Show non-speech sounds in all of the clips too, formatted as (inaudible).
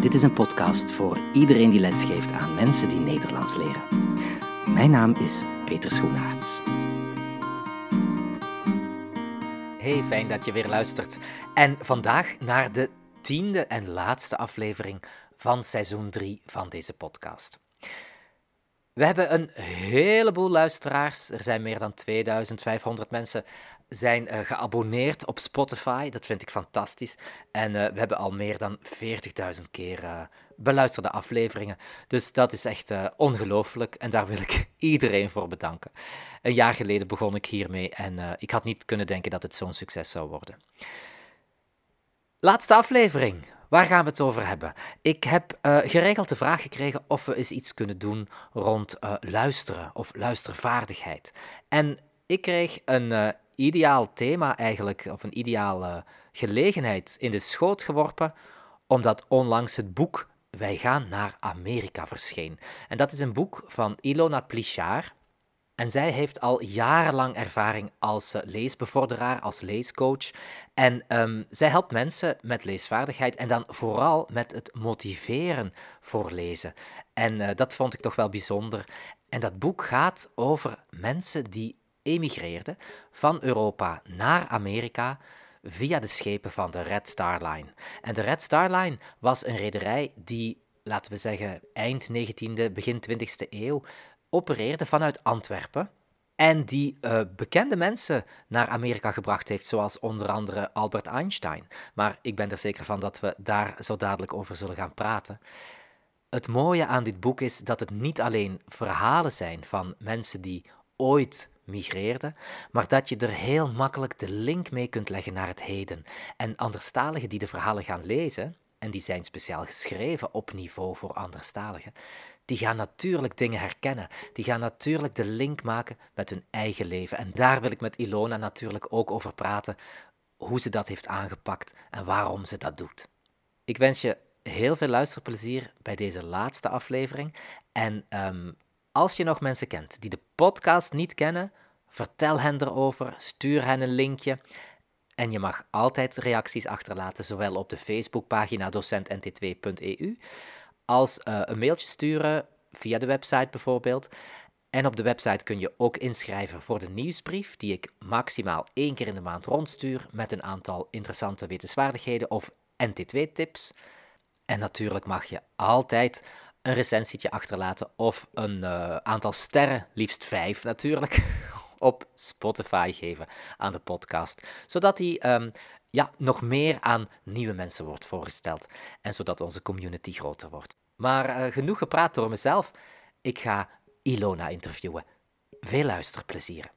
Dit is een podcast voor iedereen die lesgeeft aan mensen die Nederlands leren. Mijn naam is Peter Schoenaerts. Hey, fijn dat je weer luistert. En vandaag naar de tiende en laatste aflevering van seizoen 3 van deze podcast. We hebben een heleboel luisteraars. Er zijn meer dan 2500 mensen zijn uh, geabonneerd op Spotify. Dat vind ik fantastisch. En uh, we hebben al meer dan 40.000 keer uh, beluisterde afleveringen. Dus dat is echt ongelooflijk. En daar wil ik (laughs) iedereen voor bedanken. Een jaar geleden begon ik hiermee en ik had niet kunnen denken dat het zo'n succes zou worden. Laatste aflevering. Waar gaan we het over hebben? Ik heb geregeld de vraag gekregen of we eens iets kunnen doen rond luisteren of luistervaardigheid. En ik kreeg een uh, ideaal thema eigenlijk, of een ideale gelegenheid in de schoot geworpen, omdat onlangs het boek Wij gaan naar Amerika verscheen. En dat is een boek van Ilona Plichard. En zij heeft al jarenlang ervaring als uh, leesbevorderaar, als leescoach. En um, zij helpt mensen met leesvaardigheid en dan vooral met het motiveren voor lezen. En dat vond ik toch wel bijzonder. En dat boek gaat over mensen die emigreerden van Europa naar Amerika via de schepen van de Red Star Line. En de Red Star Line was een rederij die, laten we zeggen, eind 19e, begin 20e eeuw opereerde vanuit Antwerpen. En die uh, bekende mensen naar Amerika gebracht heeft, zoals onder andere Albert Einstein. Maar ik ben er zeker van dat we daar zo dadelijk over zullen gaan praten. Het mooie aan dit boek is dat het niet alleen verhalen zijn van mensen die ooit migreerden, maar dat je er heel makkelijk de link mee kunt leggen naar het heden. En anderstaligen die de verhalen gaan lezen, en die zijn speciaal geschreven op niveau voor anderstaligen, die gaan natuurlijk dingen herkennen. Die gaan natuurlijk de link maken met hun eigen leven. En daar wil ik met Ilona natuurlijk ook over praten, hoe ze dat heeft aangepakt en waarom ze dat doet. Ik wens je heel veel luisterplezier bij deze laatste aflevering. En um, als je nog mensen kent die de podcast niet kennen, vertel hen erover, stuur hen een linkje. En je mag altijd reacties achterlaten, zowel op de Facebookpagina docentnt2.eu als uh, een mailtje sturen via de website bijvoorbeeld. En op de website kun je ook inschrijven voor de nieuwsbrief, die ik maximaal één keer in de maand rondstuur met een aantal interessante wetenswaardigheden of NT2-tips. En natuurlijk mag je altijd een recensietje achterlaten of een uh, aantal sterren, liefst vijf natuurlijk, op Spotify geven aan de podcast. Zodat die um, ja, nog meer aan nieuwe mensen wordt voorgesteld en zodat onze community groter wordt. Maar uh, genoeg gepraat door mezelf. Ik ga Ilona interviewen. Veel luisterplezier.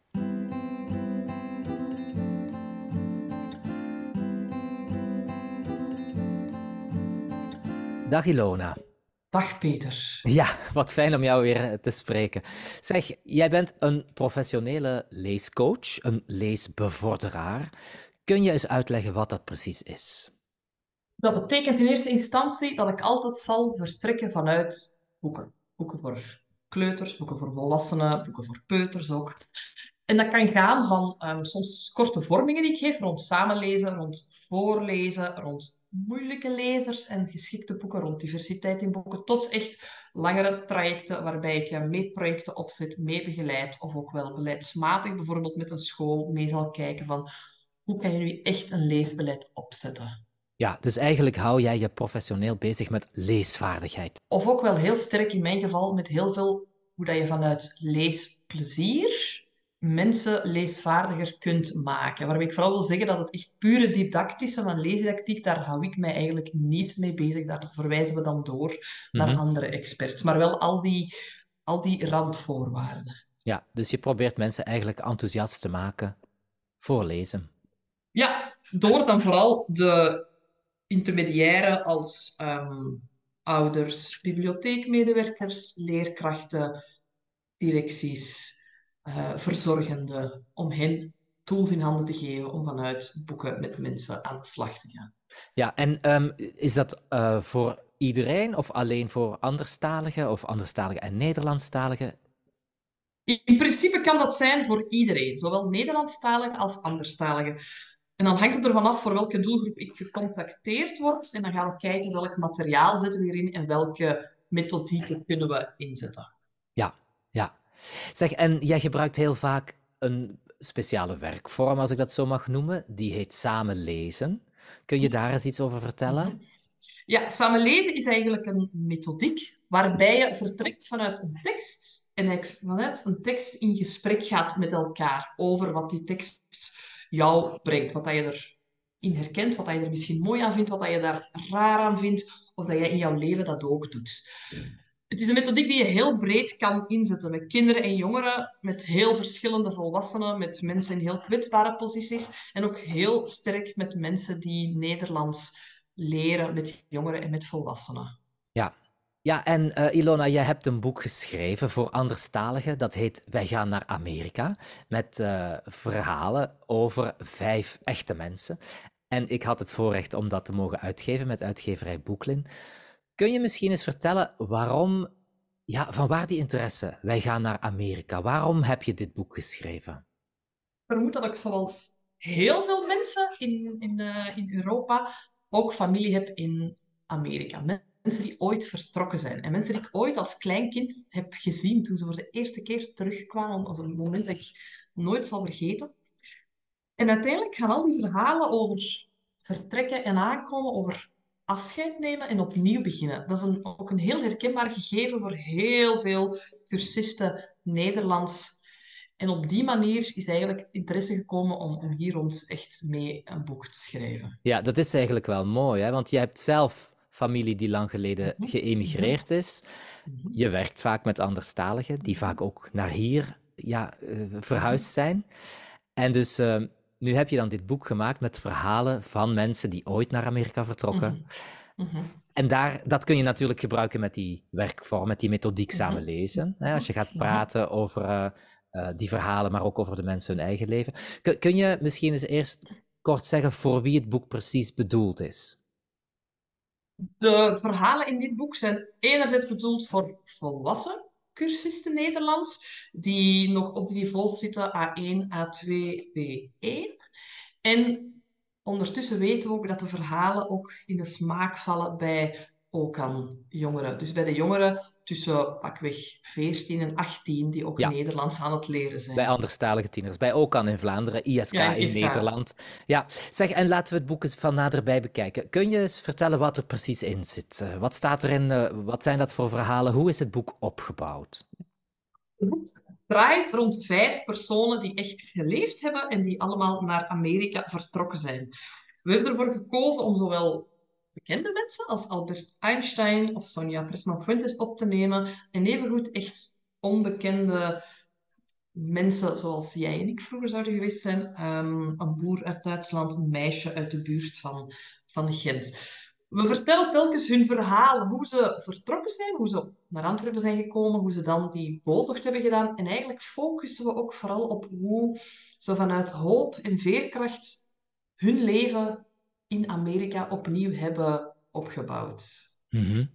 Dag Ilona. Dag Peter. Ja, wat fijn om jou weer eh, te spreken. Zeg, jij bent een professionele leescoach, een leesbevorderaar. Kun je eens uitleggen wat dat precies is? Dat betekent in eerste instantie dat ik altijd zal vertrekken vanuit boeken. Boeken voor kleuters, boeken voor volwassenen, boeken voor peuters ook. En dat kan gaan van um, soms korte vormingen die ik geef rond samenlezen, rond voorlezen, rond moeilijke lezers en geschikte boeken, rond diversiteit in boeken, tot echt langere trajecten waarbij ik meetprojecten opzet, mee begeleid of ook wel beleidsmatig bijvoorbeeld met een school mee zal kijken van hoe kan je nu echt een leesbeleid opzetten. Ja, dus eigenlijk hou jij je professioneel bezig met leesvaardigheid. Of ook wel heel sterk in mijn geval met heel veel hoe dat je vanuit leesplezier mensen leesvaardiger kunt maken. Waarmee ik vooral wil zeggen dat het echt pure didactische van leesdidactiek, daar hou ik mij eigenlijk niet mee bezig. Daar verwijzen we dan door naar mhm. andere experts. Maar wel al die, al die randvoorwaarden. Ja, dus je probeert mensen eigenlijk enthousiast te maken voor lezen. Ja, door dan vooral de intermediaire als ehm, ouders, bibliotheekmedewerkers, leerkrachten, directies, uh, verzorgenden, om hen tools in handen te geven om vanuit boeken met mensen aan de slag te gaan. Ja, en um, is dat uh, voor iedereen of alleen voor anderstaligen of anderstaligen en Nederlandstaligen? In principe kan dat zijn voor iedereen, zowel Nederlandstaligen als anderstaligen. En dan hangt het ervan af voor welke doelgroep ik gecontacteerd word. En dan gaan we kijken welk materiaal zetten we hierin en welke methodieken kunnen we inzetten. Zeg, en jij gebruikt heel vaak een speciale werkvorm, als ik dat zo mag noemen. Die heet samen lezen. Kun je daar eens iets over vertellen? Mhm. Ja, samenleven is eigenlijk een methodiek waarbij je vertrekt vanuit een tekst en vanuit een tekst in gesprek gaat met elkaar over wat die tekst jou brengt, wat dat je erin herkent, wat dat je er misschien mooi aan vindt, wat dat je daar raar aan vindt, of dat jij in jouw leven dat ook doet. Het is een methodiek die je heel breed kan inzetten met kinderen en jongeren, met heel verschillende volwassenen, met mensen in heel kwetsbare posities en ook heel sterk met mensen die Nederlands leren, met jongeren en met volwassenen. Ja, ja, en uh, Ilona, jij hebt een boek geschreven voor anderstaligen. Dat heet Wij gaan naar Amerika. Met uh, verhalen over vijf echte mensen. En ik had het voorrecht om dat te mogen uitgeven met uitgeverij Boeklin. Kun je misschien eens vertellen waarom, ja, van waar die interesse? Wij gaan naar Amerika. Waarom heb je dit boek geschreven? Ik vermoed dat ik zoals heel veel mensen in, in, uh, in Europa ook familie heb in Amerika. Mensen die ooit vertrokken zijn. En mensen die ik ooit als klein kind heb gezien toen ze voor de eerste keer terugkwamen. als een moment dat ik nooit zal vergeten. En uiteindelijk gaan al die verhalen over vertrekken en aankomen, over afscheid nemen en opnieuw beginnen. Dat is een, ook een heel herkenbaar gegeven voor heel veel cursisten Nederlands. En op die manier is eigenlijk interesse gekomen om, om hier ons echt mee een boek te schrijven. Ja, dat is eigenlijk wel mooi, hè? want je hebt zelf familie die lang geleden mhm. geëmigreerd mhm. is. Mhm. Je werkt vaak met anderstaligen, die vaak ook naar hier ja, uh, verhuisd zijn. En dus uh, nu heb je dan dit boek gemaakt met verhalen van mensen die ooit naar Amerika vertrokken. Mm -hmm. En daar, dat kun je natuurlijk gebruiken met die werkvorm, met die methodiek mm -hmm. samen lezen. Hè, als je gaat praten over uh, uh, die verhalen, maar ook over de mensen hun eigen leven. Kun, kun je misschien eens eerst kort zeggen voor wie het boek precies bedoeld is? De verhalen in dit boek zijn enerzijds bedoeld voor volwassen cursisten Nederlands, die nog op de niveaus zitten A1, A2, B1. En ondertussen weten we ook dat de verhalen ook in de smaak vallen bij ook aan jongeren. Dus bij de jongeren tussen pakweg 14 en 18 die ook Nederlands aan het leren zijn. Bij anderstalige tieners, bij OCAN in Vlaanderen, ISK, in Nederland. Ja, zeg, en laten we het boek eens van naderbij bekijken. Kun je eens vertellen wat er precies in zit? Eh, wat staat erin? Uh, wat zijn dat voor verhalen? Hoe is het boek opgebouwd? Het boek draait rond vijf personen die echt geleefd hebben en die allemaal naar Amerika vertrokken zijn. We hebben ervoor gekozen om zowel bekende mensen als Albert Einstein of Sonja Presman-Fuentes op te nemen. En evengoed echt onbekende mensen zoals jij en ik vroeger zouden geweest zijn. Um, een boer uit Duitsland, een meisje uit de buurt van, van Gent. We vertellen telkens hun verhaal, hoe ze vertrokken zijn, hoe ze naar Antwerpen zijn gekomen, hoe ze dan die boottocht hebben gedaan. En eigenlijk focussen we ook vooral op hoe ze vanuit hoop en veerkracht hun leven in Amerika opnieuw hebben opgebouwd. Mm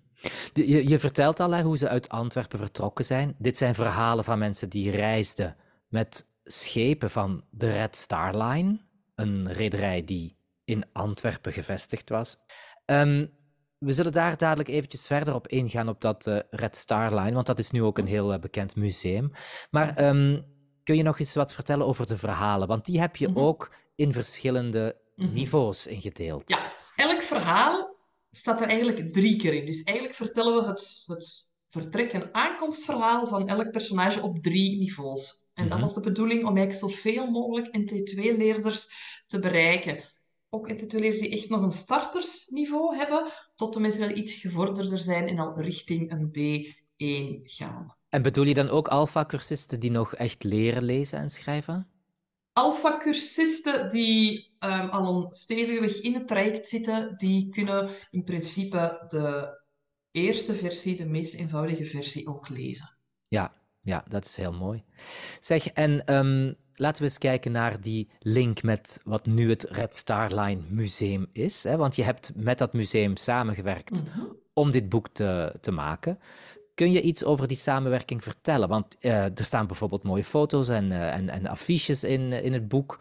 je, je, vertelt al hè, hoe ze uit Antwerpen vertrokken zijn. Dit zijn verhalen van mensen die reisden met schepen van de Red Star Line, een rederij die in Antwerpen gevestigd was. Um, we zullen daar dadelijk eventjes verder op ingaan op dat uh, Red Star Line, want dat is nu ook een heel uh, bekend museum. Maar um, kun je nog eens wat vertellen over de verhalen? Want die heb je mm -hmm. ook in verschillende Mhm. niveaus ingedeeld. Ja, elk verhaal staat er eigenlijk drie keer in. Dus eigenlijk vertellen we het, het vertrek- en aankomstverhaal van elk personage op drie niveaus. En dat mhm. was de bedoeling om eigenlijk zoveel mogelijk NT2-leerders te bereiken. Ook NT2-leerders die echt nog een startersniveau hebben, tot de mensen wel iets gevorderder zijn en al richting een B1 gaan. En bedoel je dan ook alpha-cursisten die nog echt leren lezen en schrijven? Alpha-cursisten die um, al een stevige weg in het traject zitten, die kunnen in principe de eerste versie, de meest eenvoudige versie, ook lezen. Ja, ja dat is heel mooi. Zeg, en um, laten we eens kijken naar die link met wat nu het Red Star Line Museum is. Hè? Want je hebt met dat museum samengewerkt mm -hmm. om dit boek te, te maken. Kun je iets over die samenwerking vertellen? Want uh, er staan bijvoorbeeld mooie foto's en, uh, en, en affiches in, in het boek.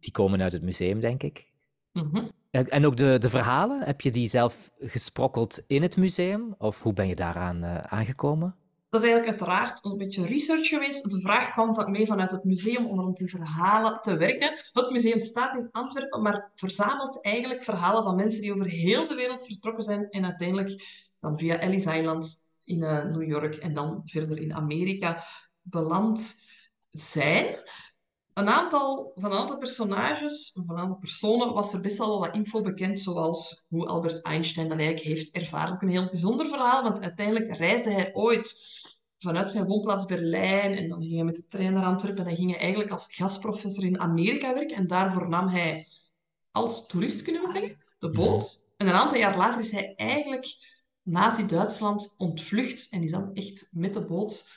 Die komen uit het museum, denk ik. Mhm. En, en ook de, de verhalen, heb je die zelf gesprokkeld in het museum? Of hoe ben je daaraan eh, aangekomen? Dat is eigenlijk uiteraard een beetje research geweest. De vraag kwam van mee vanuit het museum om rond die verhalen te werken. Het museum staat in Antwerpen, maar verzamelt eigenlijk verhalen van mensen die over heel de wereld vertrokken zijn en uiteindelijk dan via Ellis Island in eh, New York en dan verder in Amerika beland zijn. Een aantal, van een aantal personages, van een aantal personen, was er best wel wat info bekend, zoals hoe Albert Einstein dat eigenlijk heeft ervaren. Ook een heel bijzonder verhaal, want uiteindelijk reisde hij ooit vanuit zijn woonplaats Berlijn en dan ging hij met de trein naar Antwerpen en dan ging hij eigenlijk als gastprofessor in Amerika werken en daarvoor nam hij als toerist, kunnen we zeggen, de boot. En een aantal jaar later is hij eigenlijk Nazi-Duitsland ontvlucht en is dan echt met de boot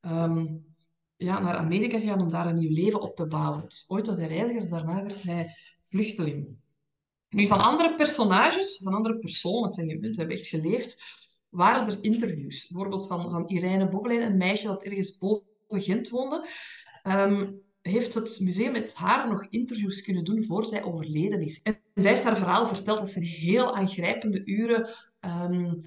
ehm, ja, naar Amerika gegaan om daar een nieuw leven op te bouwen. Dus ooit was hij reiziger, daarna werd hij vluchteling. Nu, van andere personages, van andere personen, ze hebben echt geleefd, waren er interviews. Bijvoorbeeld van, van Irene Bobbelijn, een meisje dat ergens boven Gent woonde. Um, heeft het museum met haar nog interviews kunnen doen voor zij overleden is. En zij heeft haar verhaal verteld. Dat zijn heel aangrijpende uren um,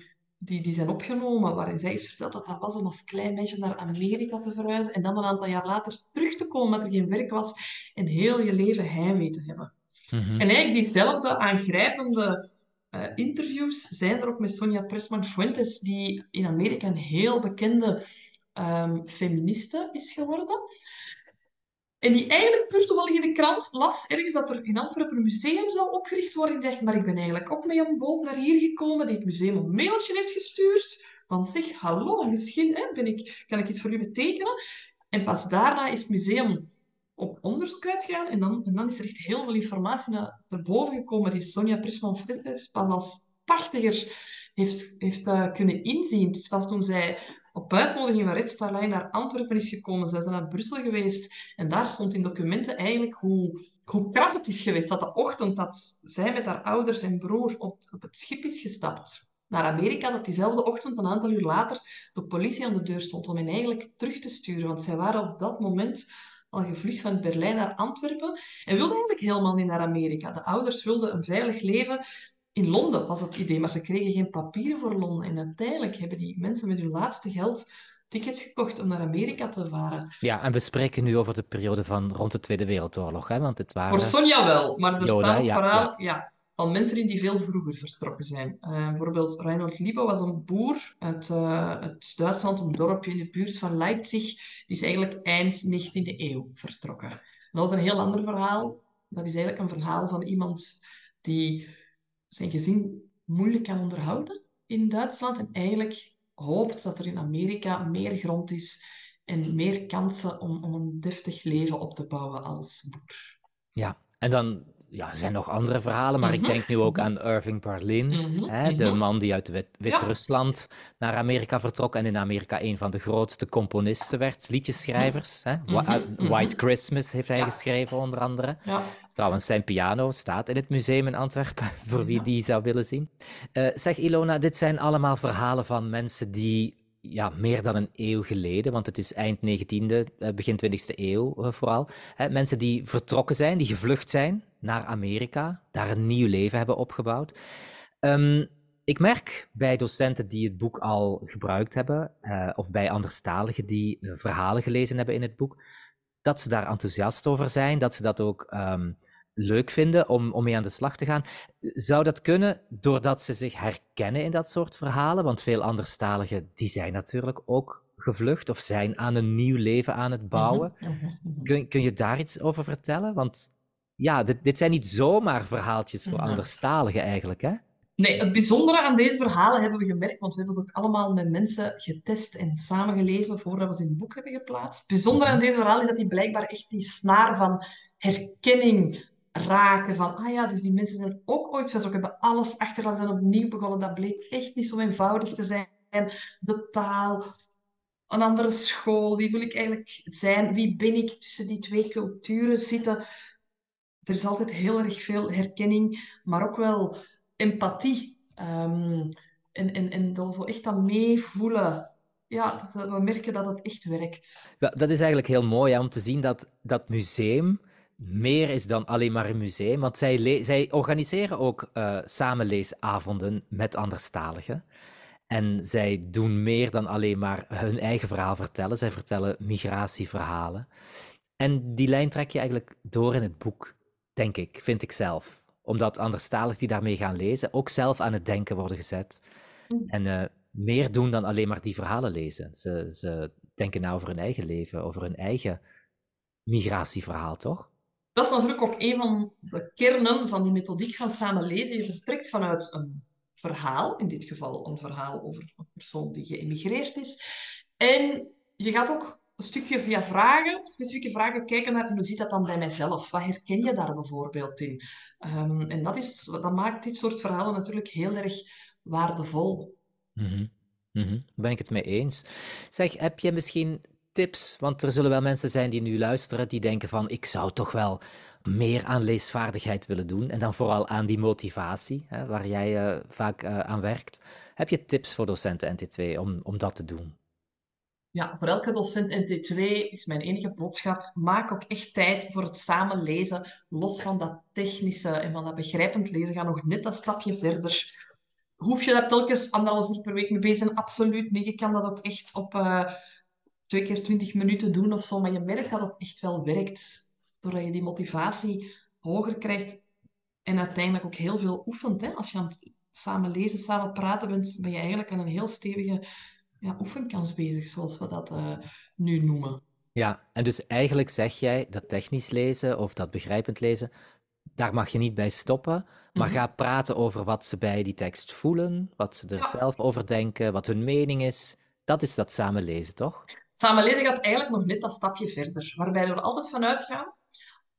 die, die zijn opgenomen, waarin zij heeft verteld dat dat was om als klein meisje naar Amerika te verhuizen en dan een aantal jaar later terug te komen omdat er geen werk was en heel je leven heimwee te hebben. Mm -hmm. En eigenlijk diezelfde aangrijpende uh, interviews zijn er ook met Sonja Pressman Fuentes, die in Amerika een heel bekende um, feministe is geworden. En die eigenlijk puur toevallig in de krant las ergens dat er in Antwerpen een museum zou opgericht worden. Ik dacht, maar ik ben eigenlijk mee een boot naar hier gekomen, die het museum een mailtje heeft gestuurd. Van zeg, hallo, misschien hè, ben ik, kan ik iets voor u betekenen? En pas daarna is het museum op onderzoek uitgegaan. En dan, en dan is er echt heel veel informatie naar boven gekomen die Sonja Prisman Friedrich pas als tachtiger heeft, heeft uh, kunnen inzien. Het was toen zij op uitnodiging van Red Star naar Antwerpen is gekomen. Zij zijn naar Brussel geweest. En daar stond in documenten eigenlijk hoe, hoe krap het is geweest. Dat de ochtend dat zij met haar ouders en broer op, op het schip is gestapt naar Amerika, dat diezelfde ochtend, een aantal uur later, de politie aan de deur stond om hen eigenlijk terug te sturen. Want zij waren op dat moment al gevlucht van Berlijn naar Antwerpen en wilden eigenlijk helemaal niet naar Amerika. De ouders wilden een veilig leven in Londen was het idee, maar ze kregen geen papieren voor Londen. En uiteindelijk hebben die mensen met hun laatste geld tickets gekocht om naar Amerika te varen. Ja, en we spreken nu over de periode van rond de Tweede Wereldoorlog, hè? Want het waren... Voor Sonja wel, maar er staan ook ja, verhaal ja. Ja, van mensen in die veel vroeger vertrokken zijn. Uh, bijvoorbeeld Reinhold Liebo was een boer uit, uh, uit Duitsland, een dorpje in de buurt van Leipzig. Die is eigenlijk eind 19e eeuw vertrokken. En dat is een heel ander verhaal. Dat is eigenlijk een verhaal van iemand die zijn gezin moeilijk kan onderhouden in Duitsland en eigenlijk hoopt dat er in Amerika meer grond is en meer kansen om, om een deftig leven op te bouwen als boer. Ja, en dan ja, er zijn nog andere verhalen, maar ik mhm. denk nu ook aan Irving Berlin, Mhm, hè, de mhm. man die uit Ja. Wit-Rusland naar Amerika vertrok en in Amerika een van de grootste componisten werd, liedjeschrijvers. Hè. White Christmas heeft hij Ja. geschreven, onder andere. Ja. Trouwens, zijn piano staat in het museum in Antwerpen, voor wie die zou willen zien. Eh, zeg Ilona, dit zijn allemaal verhalen van mensen die ja, meer dan een eeuw geleden, want het is eind 19e, eh, begin 20e eeuw eh, vooral, hè, mensen die vertrokken zijn, die gevlucht zijn naar Amerika, daar een nieuw leven hebben opgebouwd. Ehm, ik merk bij docenten die het boek al gebruikt hebben, eh, of bij anderstaligen die verhalen gelezen hebben in het boek, dat ze daar enthousiast over zijn, dat ze dat ook ehm, leuk vinden om, om mee aan de slag te gaan. Zou dat kunnen doordat ze zich herkennen in dat soort verhalen? Want veel anderstaligen die zijn natuurlijk ook gevlucht of zijn aan een nieuw leven aan het bouwen. Mhm, mhm, mhm. Kun, kun je daar iets over vertellen? Want ja, dit, dit zijn niet zomaar verhaaltjes voor anderstaligen eigenlijk, hè? Nee, het bijzondere aan deze verhalen hebben we gemerkt, want we hebben ze ook allemaal met mensen getest en samengelezen voordat we ze in het boek hebben geplaatst. Het bijzondere aan deze verhalen is dat die blijkbaar echt die snaar van herkenning raken. Van, ah ja, dus die mensen zijn ook ooit vertrokken, hebben alles achterlaten, zijn opnieuw begonnen. Dat bleek echt niet zo eenvoudig te zijn. De taal, een andere school, wie wil ik eigenlijk zijn? Wie ben ik tussen die twee culturen zitten? Er is altijd heel erg veel herkenning, maar ook wel empathie. Ehm, en, en, en dan zo echt dat meevoelen. Ja, dus we merken dat het echt werkt. Dat is eigenlijk heel mooi om te zien dat dat museum meer is dan alleen maar een museum, want zij, zij organiseren ook uh, samenleesavonden met anderstaligen. En zij doen meer dan alleen maar hun eigen verhaal vertellen. Zij vertellen migratieverhalen. En die lijn trek je eigenlijk door in het boek, denk ik, vind ik zelf. Omdat anderstaligen die daarmee gaan lezen ook zelf aan het denken worden gezet. Mm. En uh, meer doen dan alleen maar die verhalen lezen. Ze, ze denken nou over hun eigen leven, over hun eigen migratieverhaal, toch? Dat is natuurlijk ook een van de kernen van die methodiek van samenlezen. Je vertrekt vanuit een verhaal, in dit geval een verhaal over een persoon die geëmigreerd is. En je gaat ook een stukje via vragen, specifieke vragen, kijken naar hoe zit dat dan bij mijzelf? Wat herken je daar bijvoorbeeld in? Um, en dat, is, maakt dit soort verhalen natuurlijk heel erg waardevol. Mm. Ben ik het mee eens. Zeg, heb je misschien tips? Want er zullen wel mensen zijn die nu luisteren die denken van ik zou toch wel meer aan leesvaardigheid willen doen. En dan vooral aan die motivatie, hè, waar jij uh, vaak uh, aan werkt. Heb je tips voor docenten NT2 om, om dat te doen? Ja, voor elke docent NT2 is mijn enige boodschap. Maak ook echt tijd voor het samen lezen. Los van dat technische en van dat begrijpend lezen. Ga nog net dat stapje verder. Hoef je daar telkens anderhalf uur per week mee bezig zijn? Absoluut niet. Je kan dat ook echt op uh, twee keer twintig minuten doen of zo. Maar je merkt dat het echt wel werkt doordat je die motivatie hoger krijgt en uiteindelijk ook heel veel oefent. Hè? Als je aan het samen lezen, samen praten bent, ben je eigenlijk aan een heel stevige ja, oefenkans bezig, zoals we dat uh, nu noemen. Ja, en dus eigenlijk zeg jij dat technisch lezen of dat begrijpend lezen, daar mag je niet bij stoppen, maar mhm. ga praten over wat ze bij die tekst voelen, wat ze er zelf over denken, wat hun mening is. Dat is dat samenlezen, toch? Samenlezen gaat eigenlijk nog net dat stapje verder, waarbij we er altijd vanuit gaan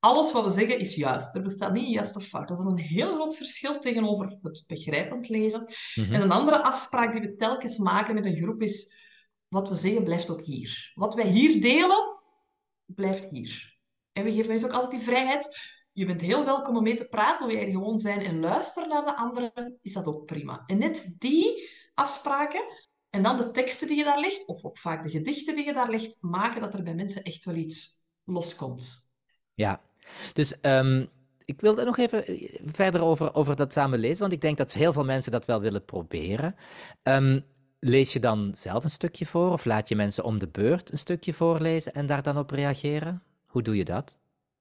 alles wat we zeggen is juist. Er bestaat niet juist of fout. Dat is een heel groot verschil tegenover het begrijpend lezen. Mhm. En een andere afspraak die we telkens maken met een groep is: wat we zeggen blijft ook hier. Wat wij hier delen, blijft hier. En we geven mensen ook altijd die vrijheid. Je bent heel welkom om mee te praten. Wil jij er gewoon zijn en luisteren naar de anderen, is dat ook prima. En net die afspraken en dan de teksten die je daar legt, of ook vaak de gedichten die je daar legt, maken dat er bij mensen echt wel iets loskomt. Ja, dus um, ik wilde nog even eh, verder over, over dat samen lezen, want ik denk dat heel veel mensen dat wel willen proberen. Um, lees je dan zelf een stukje voor of laat je mensen om de beurt een stukje voorlezen en daar dan op reageren? Hoe doe je dat?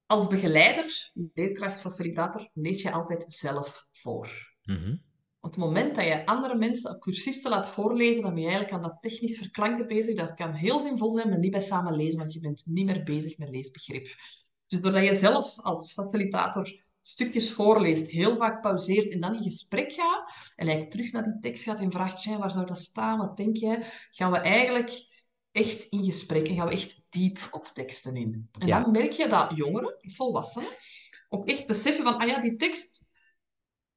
Als begeleider, leerkracht, facilitator, lees je altijd zelf voor. Mm Op het moment dat je andere mensen, cursisten laat voorlezen, dan ben je eigenlijk aan dat technisch verklanken bezig. Dat kan heel zinvol zijn, maar niet bij samen lezen, want je bent niet meer bezig met leesbegrip. Dus doordat je zelf als facilitator stukjes voorleest, heel vaak pauzeert en dan in gesprek gaat en eigenlijk terug naar die tekst gaat en vraagt, waar zou dat staan, wat denk jij, gaan we eigenlijk echt in gesprek en gaan we echt diep op teksten in. En dan merk je dat jongeren, volwassenen, ook echt beseffen van, ah ja, die tekst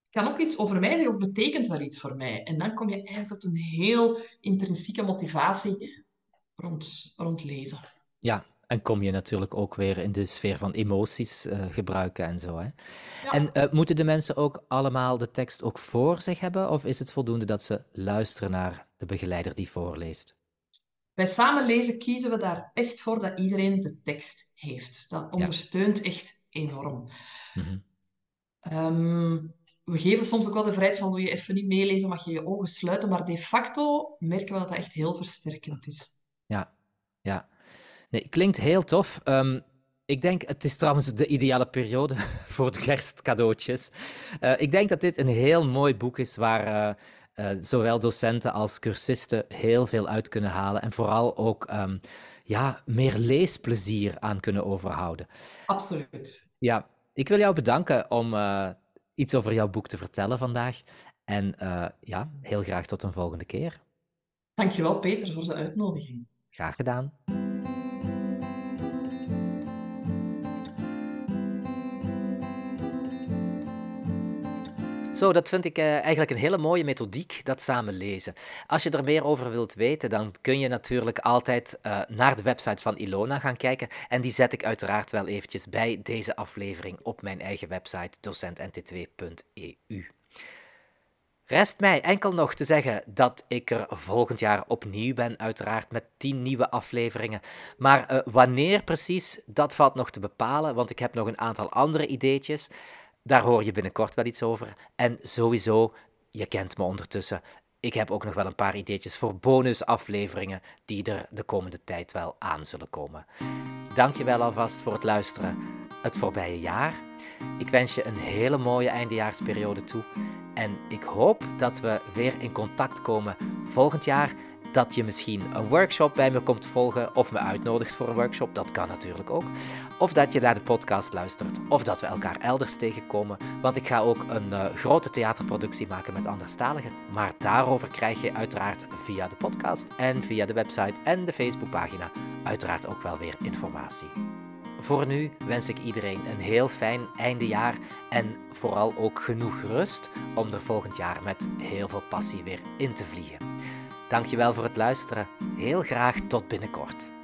kan ook iets over mij zeggen of betekent wel iets voor mij. En dan kom je eigenlijk tot een heel intrinsieke motivatie rond, rond lezen. Ja, en kom je natuurlijk ook weer in de sfeer van emoties uh, gebruiken en zo. Hè? En uh, moeten de mensen ook allemaal de tekst ook voor zich hebben? Of is het voldoende dat ze luisteren naar de begeleider die voorleest? Bij samenlezen kiezen we daar echt voor dat iedereen de tekst heeft. Dat ondersteunt echt enorm. Mm um, we geven soms ook wel de vrijheid van, wil je even niet meelezen, mag je je ogen sluiten. Maar de facto merken we dat dat echt heel versterkend is. Ja, ja. Nee, klinkt heel tof. Um, ik denk, het is trouwens de ideale periode (laughs) voor de kerstcadeautjes. Uh, ik denk dat dit een heel mooi boek is waar uh, uh, zowel docenten als cursisten heel veel uit kunnen halen. En vooral ook um, ja, meer leesplezier aan kunnen overhouden. Absoluut. Ja, ik wil jou bedanken om iets over jouw boek te vertellen vandaag. En ja, heel graag tot een volgende keer. Dankjewel, Peter, voor de uitnodiging. Graag gedaan. Zo, dat vind ik uh, eigenlijk een hele mooie methodiek, dat samen lezen. Als je er meer over wilt weten, dan kun je natuurlijk altijd uh, naar de website van Ilona gaan kijken. En die zet ik uiteraard wel eventjes bij deze aflevering op mijn eigen website docentnt2.eu. Rest mij enkel nog te zeggen dat ik er volgend jaar opnieuw ben, uiteraard met 10 nieuwe afleveringen. Maar uh, wanneer precies, dat valt nog te bepalen, want ik heb nog een aantal andere ideetjes. Daar hoor je binnenkort wel iets over. En sowieso, je kent me ondertussen. Ik heb ook nog wel een paar ideetjes voor bonusafleveringen die er de komende tijd wel aan zullen komen. Dankjewel alvast voor het luisteren het voorbije jaar. Ik wens je een hele mooie eindejaarsperiode toe. En ik hoop dat we weer in contact komen volgend jaar. Dat je misschien een workshop bij me komt volgen of me uitnodigt voor een workshop. Dat kan natuurlijk ook. Of dat je naar de podcast luistert. Of dat we elkaar elders tegenkomen. Want ik ga ook een uh, grote theaterproductie maken met anderstaligen. Maar daarover krijg je uiteraard via de podcast en via de website en de Facebookpagina uiteraard ook wel weer informatie. Voor nu wens ik iedereen een heel fijn eindejaar en vooral ook genoeg rust om er volgend jaar met heel veel passie weer in te vliegen. Dankjewel voor het luisteren. Heel graag tot binnenkort.